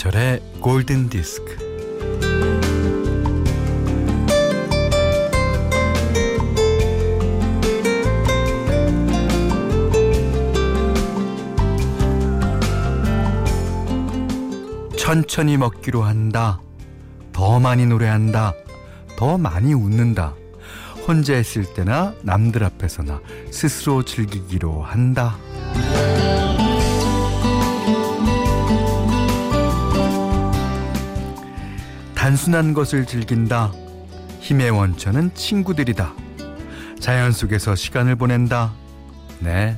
김현철의 골든 디스크. 천천히 먹기로 한다. 더 많이 노래한다. 더 많이 웃는다. 혼자 있을 때나 남들 앞에서나 스스로 즐기기로 한다. 단순한 것을 즐긴다. 힘의 원천은 친구들이다. 자연 속에서 시간을 보낸다. 네.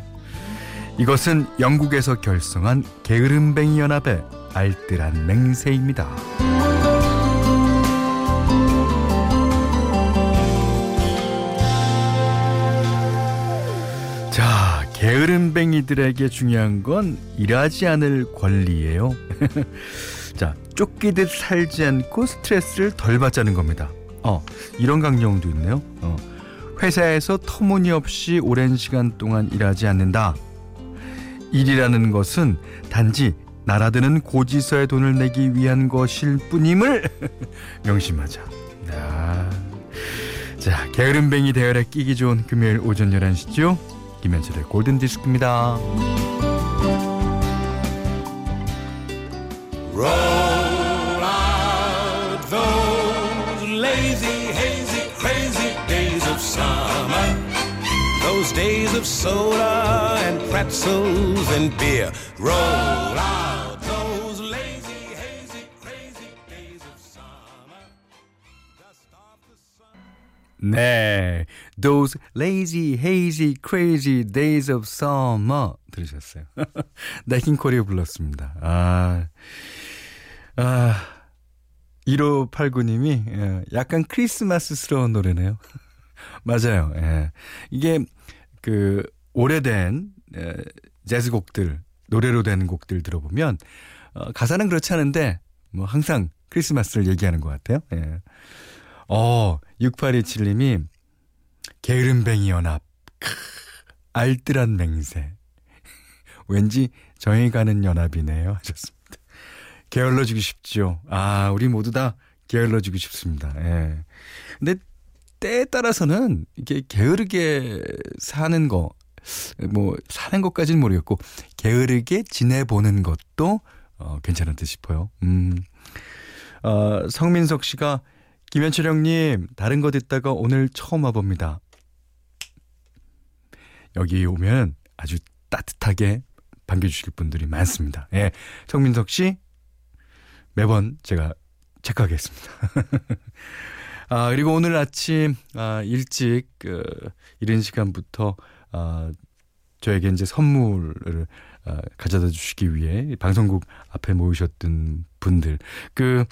이것은 영국에서 결성한 게으름뱅이 연합의 알뜰한 맹세입니다. 자, 게으름뱅이들에게 중요한 건 일하지 않을 권리예요. 자, 쫓기듯 살지 않고 스트레스를 덜 받자는 겁니다. 어, 이런 강령도 있네요. 어, 회사에서 터무니없이 오랜 시간 동안 일하지 않는다. 일이라는 것은 단지 날아드는 고지서에 돈을 내기 위한 것일 뿐임을 명심하자. 야. 자, 게으름뱅이 대열에 끼기 좋은 금요일 오전 11시죠. 김현철의 골든디스크입니다. Summer. Those days of soda and pretzels and beer. Roll out those lazy, hazy, crazy days of summer. Dust off the sun. 네, those lazy, hazy, crazy days of summer 들으셨어요? 나킹콜이 불렀습니다. 아, 아, 1589님이 예, 약간 크리스마스스러운 노래네요. 맞아요. 예. 이게 그 오래된 예, 재즈 곡들 노래로 된 곡들 들어보면 어, 가사는 그렇지 않은데 뭐 항상 크리스마스를 얘기하는 것 같아요. 예. 어, 6827님이 게으름뱅이 연합. 크, 알뜰한 맹세. 왠지 정이 가는 연합이네요. 하셨습니다. 게을러지고 싶죠. 아, 우리 모두 다 게을러지고 싶습니다. 예. 근데 때에 따라서는 이게 게으르게 사는 거, 뭐, 사는 것까지는 모르겠고, 게으르게 지내보는 것도, 어, 괜찮은 듯 싶어요. 음. 어, 성민석 씨가 김현철 형님, 다른 거 듣다가 오늘 처음 와봅니다. 여기 오면 아주 따뜻하게 반겨주실 분들이 많습니다. 예. 성민석 씨, 매번 제가 체크하겠습니다. 아, 그리고 오늘 아침, 아, 일찍, 그, 이른 시간부터, 아, 저에게 이제 선물을 아, 가져다 주시기 위해 방송국 앞에 모이셨던 분들, 그,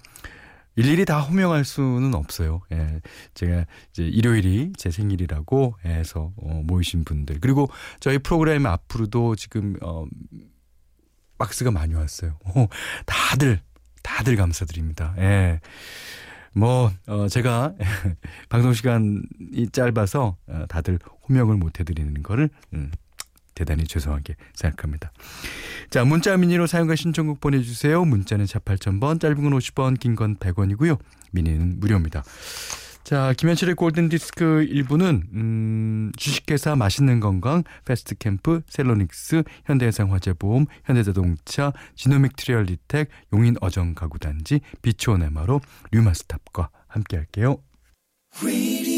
일일이 다 호명할 수는 없어요. 예. 제가 이제 일요일이 제 생일이라고 해서 어, 모이신 분들. 그리고 저희 프로그램 앞으로도 지금, 어, 박스가 많이 왔어요. 어, 다들, 다들 감사드립니다. 예. 뭐, 어, 제가 방송 시간이 짧아서 어, 다들 호명을 못 해드리는 거를, 음, 대단히 죄송하게 생각합니다. 자, 문자 미니로 사용과 신청곡 보내주세요. 문자는 4 8000번, 짧은 건 50원, 긴 건 100원이고요. 미니는 무료입니다. 자, 김현철의 골든디스크 1부는, 음, 주식회사 맛있는 건강, 패스트캠프, 셀로닉스, 현대해상화재보험, 현대자동차, 지노믹트리 얼리텍, 용인 어정 가구단지, 비추온 에마로, 류마스탑과 함께 할게요. Radio,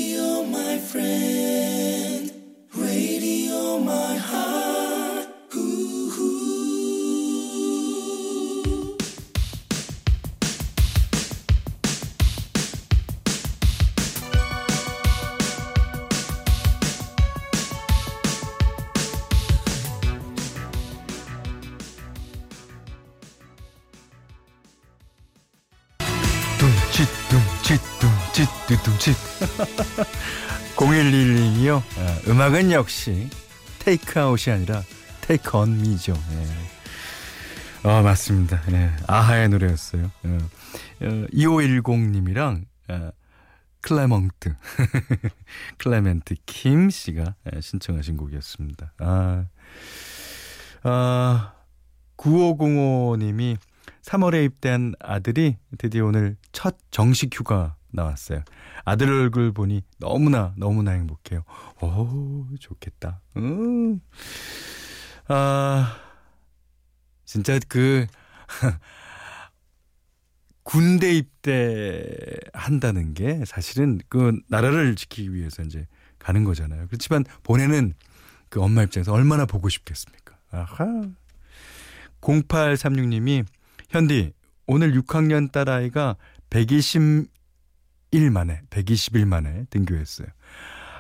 0111님이요. 어, 음악은 역시 테이크아웃이 아니라 Take On Me죠. 예. 어, 맞습니다. 예. 아하의 노래였어요. 어, 어, 2510님이랑 어, 클레멍트. 클레멘트 김 씨가 예, 신청하신 곡이었습니다. 아, 아 9505님이 3월에 입대한 아들이 드디어 오늘 첫 정식 휴가 나왔어요. 아들 얼굴 보니 너무나 너무나 행복해요. 오 좋겠다. 음. 아 진짜 그 군대 입대 한다는 게 사실은 그 나라를 지키기 위해서 이제 가는 거잖아요. 그렇지만 보내는 그 엄마 입장에서 얼마나 보고 싶겠습니까? 아하. 0836님이 현디 오늘 6학년 딸아이가 120 일 만에 120일 만에 등교했어요.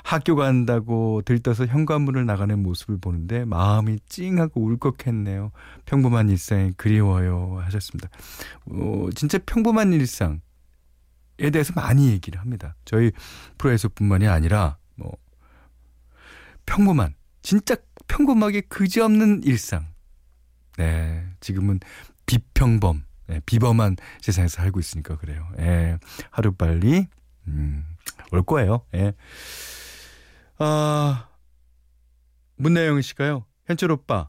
학교 간다고 들떠서 현관문을 나가는 모습을 보는데 마음이 찡하고 울컥했네요. 평범한 일상이 그리워요 하셨습니다. 어, 진짜 평범한 일상에 대해서 많이 얘기를 합니다. 저희 프로에서뿐만이 아니라 뭐 평범한 진짜 평범하게 그지없는 일상. 네, 지금은 비평범, 네, 비범한 세상에서 살고 있으니까 그래요. 예, 하루 빨리 음, 올 거예요. 예. 아, 문나영 씨가요. 현철 오빠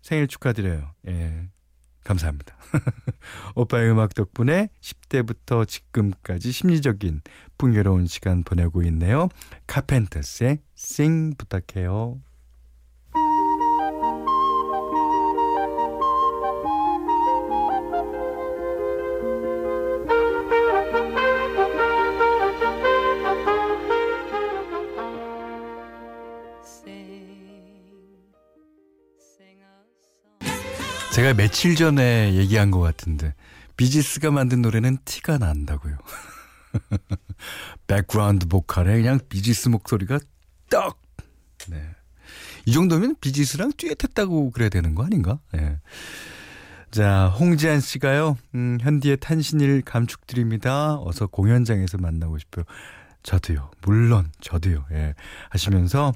생일 축하드려요. 예. 감사합니다. 오빠의 음악 덕분에 10대부터 지금까지 심리적인 풍요로운 시간 보내고 있네요. 카펜터스의 싱 부탁해요. 제가 며칠 전에 얘기한 것 같은데 비지스가 만든 노래는 티가 난다고요. background vocal에 그냥 비지스 목소리가 떡. 네. 이 정도면 비지스랑 듀엣했다고 그래야 되는 거 아닌가? 예. 자, 홍지한 씨가요. 음, 현디의 탄신일 감축드립니다. 어서 공연장에서 만나고 싶어요. 저도요. 물론 저도요. 예. 하시면서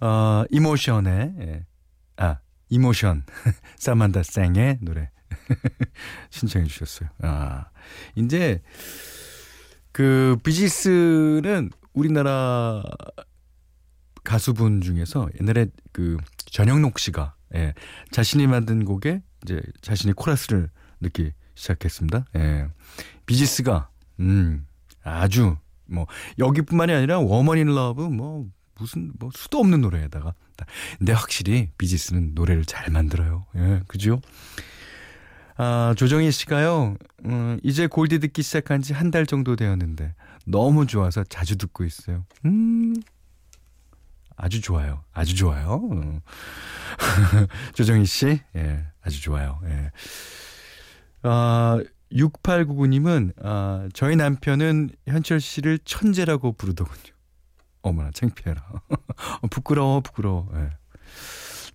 어, Emotion의 예. 아, Emotion 사만다 쌩의 노래 신청해 주셨어요. 아, 이제 그 비지스는 우리나라 가수분 중에서 옛날에 그 전영록 씨가 예, 자신이 만든 곡에 이제 자신이 코러스를 넣기 시작했습니다. 예. 비지스가 음 아주 뭐 여기뿐만이 아니라 Woman in Love 뭐 무슨 뭐 수도 없는 노래에다가 근데 확실히 비지스는 노래를 잘 만들어요. 예, 그죠? 아, 조정희 씨가요, 음, 이제 골디 듣기 시작한 지 한 달 정도 되었는데, 너무 좋아서 자주 듣고 있어요. 음, 아주 좋아요. 아주 좋아요. 어. 조정희 씨, 예, 아주 좋아요. 예. 아, 6899님은, 아, 저희 남편은 현철 씨를 천재라고 부르더군요. 어머나 창피해라. 부끄러워 부끄러워. 예.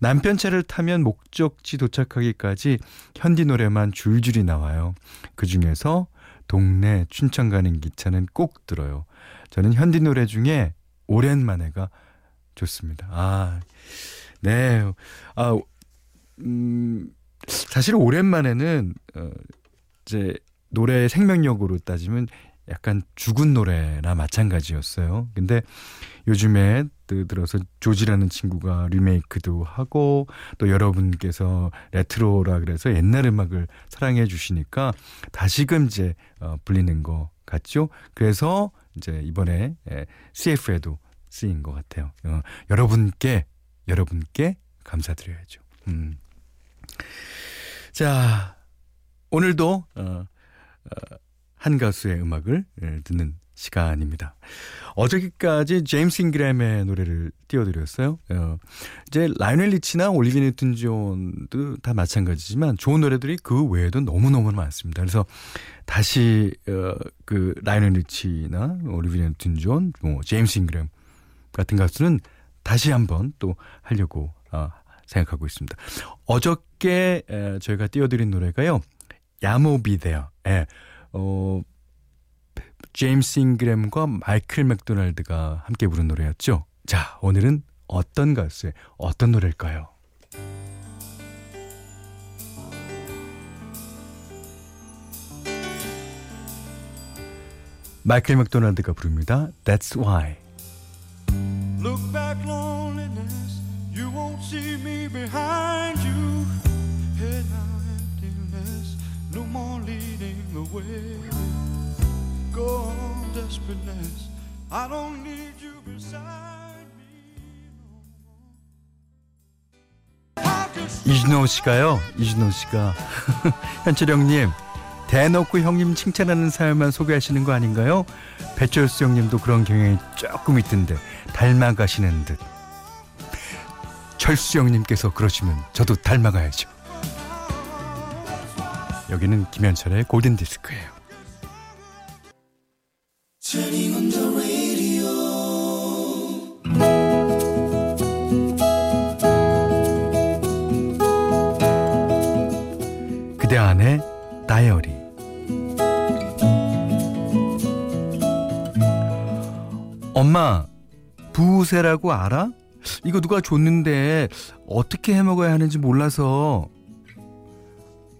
남편 차를 타면 목적지 도착하기까지 현디 노래만 줄줄이 나와요. 그 중에서 동네 춘천 가는 기차는 꼭 들어요. 저는 현디 노래 중에 오랜만에가 좋습니다. 아, 네. 아, 음, 사실 오랜만에는, 어, 이제 노래의 생명력으로 따지면 약간 죽은 노래나 마찬가지였어요. 근데 요즘에 들어서 조지라는 친구가 리메이크도 하고 또 여러분께서 레트로라 그래서 옛날 음악을 사랑해 주시니까 다시금 이제 어, 불리는 것 같죠. 그래서 이제 이번에 예, CF에도 쓰인 것 같아요. 어, 여러분께 여러분께 감사드려야죠. 음. 자 오늘도 어, 어, 한 가수의 음악을 예, 듣는 시간입니다. 어저께까지 제임스 잉그램의 노래를 띄워드렸어요. 어, 이제 라이넬 리치나 올리비 뉴튼 존도 다 마찬가지지만 좋은 노래들이 그 외에도 너무너무 많습니다. 그래서 다시 어, 그 라이넬 리치나 올리비 뉴튼 존, 뭐 제임스 잉그램 같은 가수는 다시 한번 또 하려고 어, 생각하고 있습니다. 어저께 에, 저희가 띄워드린 노래가요. 야모비데요. 예. 어, 제임스 잉그램과 마이클 맥도날드가 함께 부른 노래였죠. 자, 오늘은 어떤 가수의 어떤 노래일까요? 마이클 맥도날드가 부릅니다. That's why. Look back loneliness, you won't see me behind you. No more leading the way. Go on, desperateness. I don't need you beside 이준호 씨가요. 이준호 씨가 현철형님 대놓고 형님 칭찬하는 사연만 소개하시는 거 아닌가요? 배철수 형님도 그런 경향이 조금 있던데 닮아가시는 듯. 철수 형님께서 그러시면 저도 닮아가야죠. 여기는 김현철의 골든 디스크예요. 그대 안의 다이어리 엄마 부세라고 알아? 이거 누가 줬는데 어떻게 해먹어야 하는지 몰라서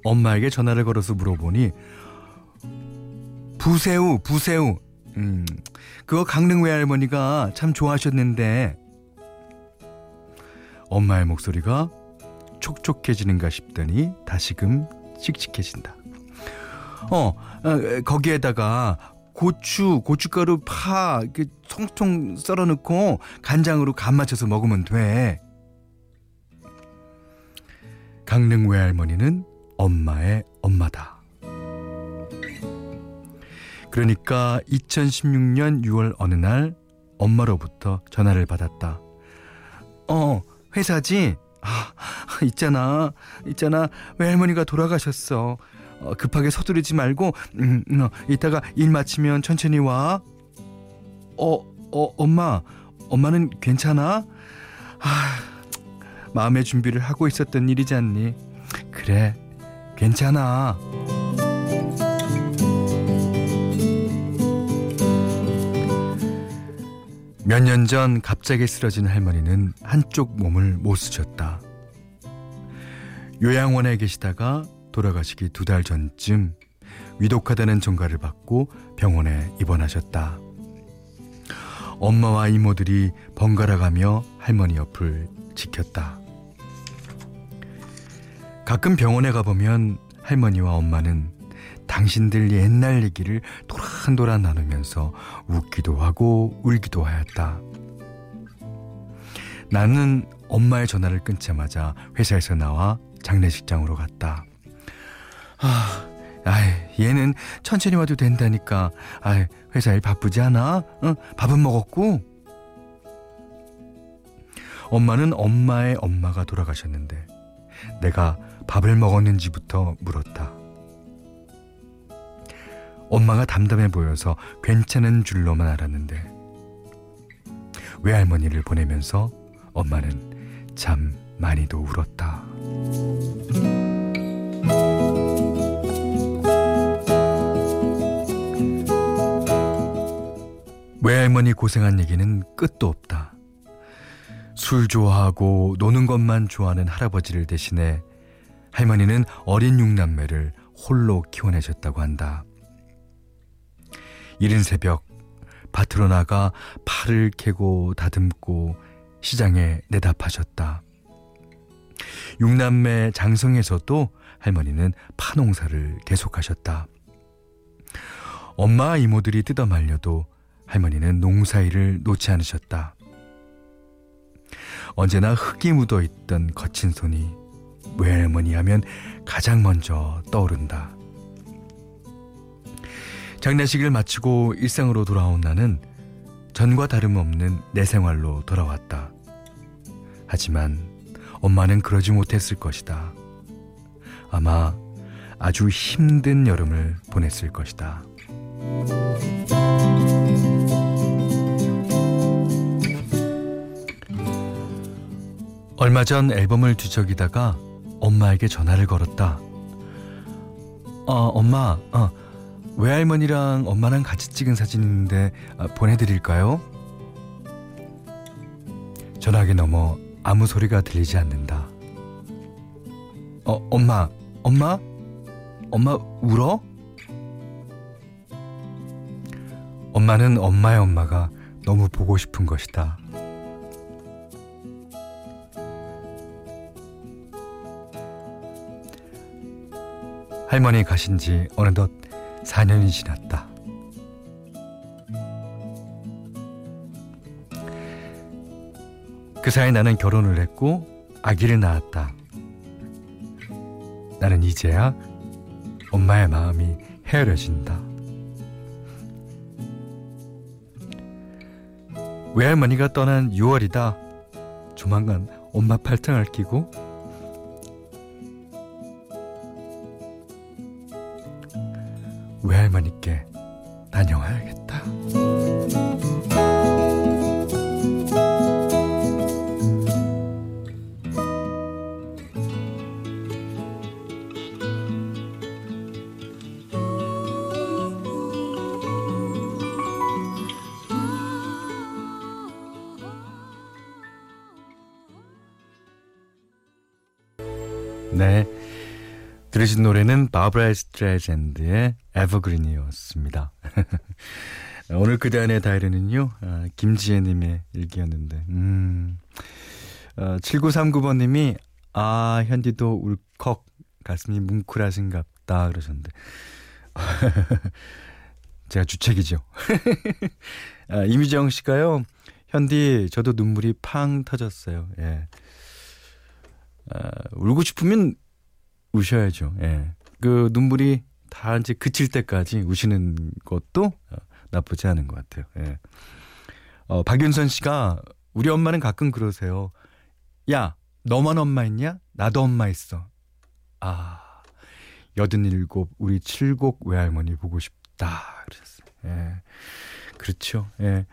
엄마에게 전화를 걸어서 물어보니 부새우 부새우 음 그거 강릉 외할머니가 참 좋아하셨는데 엄마의 목소리가 촉촉해지는가 싶더니 다시금 칙칙해진다. 어, 어, 거기에다가 고추, 고춧가루, 파, 이렇게 통통 썰어 넣고 간장으로 간 맞춰서 먹으면 돼. 강릉 외할머니는 엄마의 엄마다. 그러니까 2016년 6월 어느 날 엄마로부터 전화를 받았다. 어, 회사지? 아, 있잖아. 있잖아. 외할머니가 돌아가셨어. 어, 급하게 서두르지 말고 음, 어, 이따가 일 마치면 천천히 와. 어, 어, 엄마. 엄마는 괜찮아? 아, 마음의 준비를 하고 있었던 일이지 않니? 그래. 괜찮아. 몇 년 전 갑자기 쓰러진 할머니는 한쪽 몸을 못 쓰셨다. 요양원에 계시다가 돌아가시기 두 달 전쯤 위독하다는 전가를 받고 병원에 입원하셨다. 엄마와 이모들이 번갈아 가며 할머니 옆을 지켰다. 가끔 병원에 가보면 할머니와 엄마는 당신들 옛날 얘기를 도란도란 나누면서 웃기도 하고 울기도 하였다. 나는 엄마의 전화를 끊자마자 회사에서 나와 장례식장으로 갔다. 아, 아이, 얘는 천천히 와도 된다니까. 아이, 회사 일 바쁘지 않아? 응? 밥은 먹었고? 엄마는 엄마의 엄마가 돌아가셨는데 내가 밥을 먹었는지부터 물었다. 엄마가 담담해 보여서 괜찮은 줄로만 알았는데 외할머니를 보내면서 엄마는 참 많이도 울었다. 외할머니 고생한 얘기는 끝도 없다. 술 좋아하고 노는 것만 좋아하는 할아버지를 대신해 할머니는 어린 육남매를 홀로 키워내셨다고 한다. 이른 새벽 밭으로 나가 팔을 캐고 다듬고 시장에 내다 파셨다. 육남매 장성에서도 할머니는 파농사를 계속하셨다. 엄마 이모들이 뜯어 말려도 할머니는 농사일을 놓지 않으셨다. 언제나 흙이 묻어 있던 거친 손이 외할머니 하면 가장 먼저 떠오른다. 장례식을 마치고 일상으로 돌아온 나는 전과 다름없는 내 생활로 돌아왔다. 하지만 엄마는 그러지 못했을 것이다. 아마 아주 힘든 여름을 보냈을 것이다. 얼마 전 앨범을 뒤척이다가 엄마에게 전화를 걸었다. 어, 엄마, 어, 외할머니랑 엄마랑 같이 찍은 사진인데 아, 보내드릴까요? 전화기 넘어 아무 소리가 들리지 않는다. 어, 엄마, 엄마? 엄마 울어? 엄마는 엄마의 엄마가 너무 보고 싶은 것이다. 할머니 가신 지 어느덧 4년이 지났다. 그 사이 나는 결혼을 했고 아기를 낳았다. 나는 이제야 엄마의 마음이 헤아려진다. 외할머니가 떠난 6월이다. 조만간 엄마 팔짱을 끼고 할머니께 다녀와야겠다. 들으신 노래는 바브라 스트레젠드의 에버그린이었습니다. 오늘 그대 안의 다이리는요, 아, 김지혜님의 일기였는데, 음, 어, 7939번님이, 아, 현디도 울컥, 가슴이 뭉클하신갑다, 그러셨는데. 제가 주책이죠. 아, 이미정 씨가요, 현디, 저도 눈물이 팡 터졌어요. 예. 아, 울고 싶으면 우셔야죠. 예. 그 눈물이 다 이제 그칠 때까지 우시는 것도 어, 나쁘지 않은 것 같아요. 예. 어, 박윤선 씨가 우리 엄마는 가끔 그러세요. 야, 너만 엄마 있냐? 나도 엄마 있어. 아, 여든 일곱, 우리 칠곡 외할머니 보고 싶다. 그러셨어요. 예. 그렇죠. 예.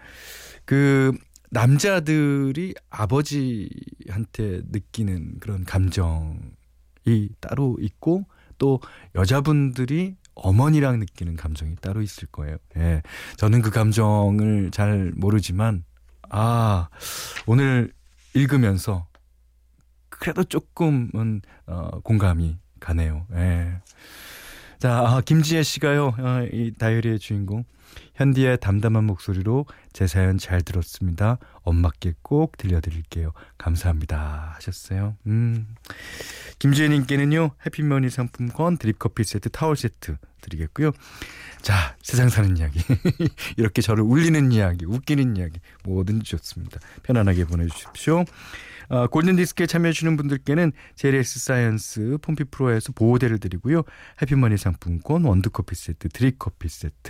그, 남자들이 아버지한테 느끼는 그런 감정 이 따로 있고 또 여자분들이 어머니랑 느끼는 감정이 따로 있을 거예요. 예. 저는 그 감정을 잘 모르지만 아, 오늘 읽으면서 그래도 조금은 어, 공감이 가네요. 예. 자, 아, 김지혜 씨가요, 어, 이 다이어리의 주인공. 현디의 담담한 목소리로 제 사연 잘 들었습니다. 엄마께 꼭 들려드릴게요. 감사합니다. 하셨어요. 음. 김지혜님께는요, 해피머니 상품권, 드립커피 세트, 타월 세트 드리겠고요. 자, 세상 사는 이야기. 이렇게 저를 울리는 이야기, 웃기는 이야기, 뭐든지 좋습니다. 편안하게 보내주십시오. 어, 골든디스크에 참여해주시는 분들께는 JLS 사이언스 폼피 프로에서 보호대를 드리고요. 해피머니 상품권, 원두커피 세트, 드립커피 세트,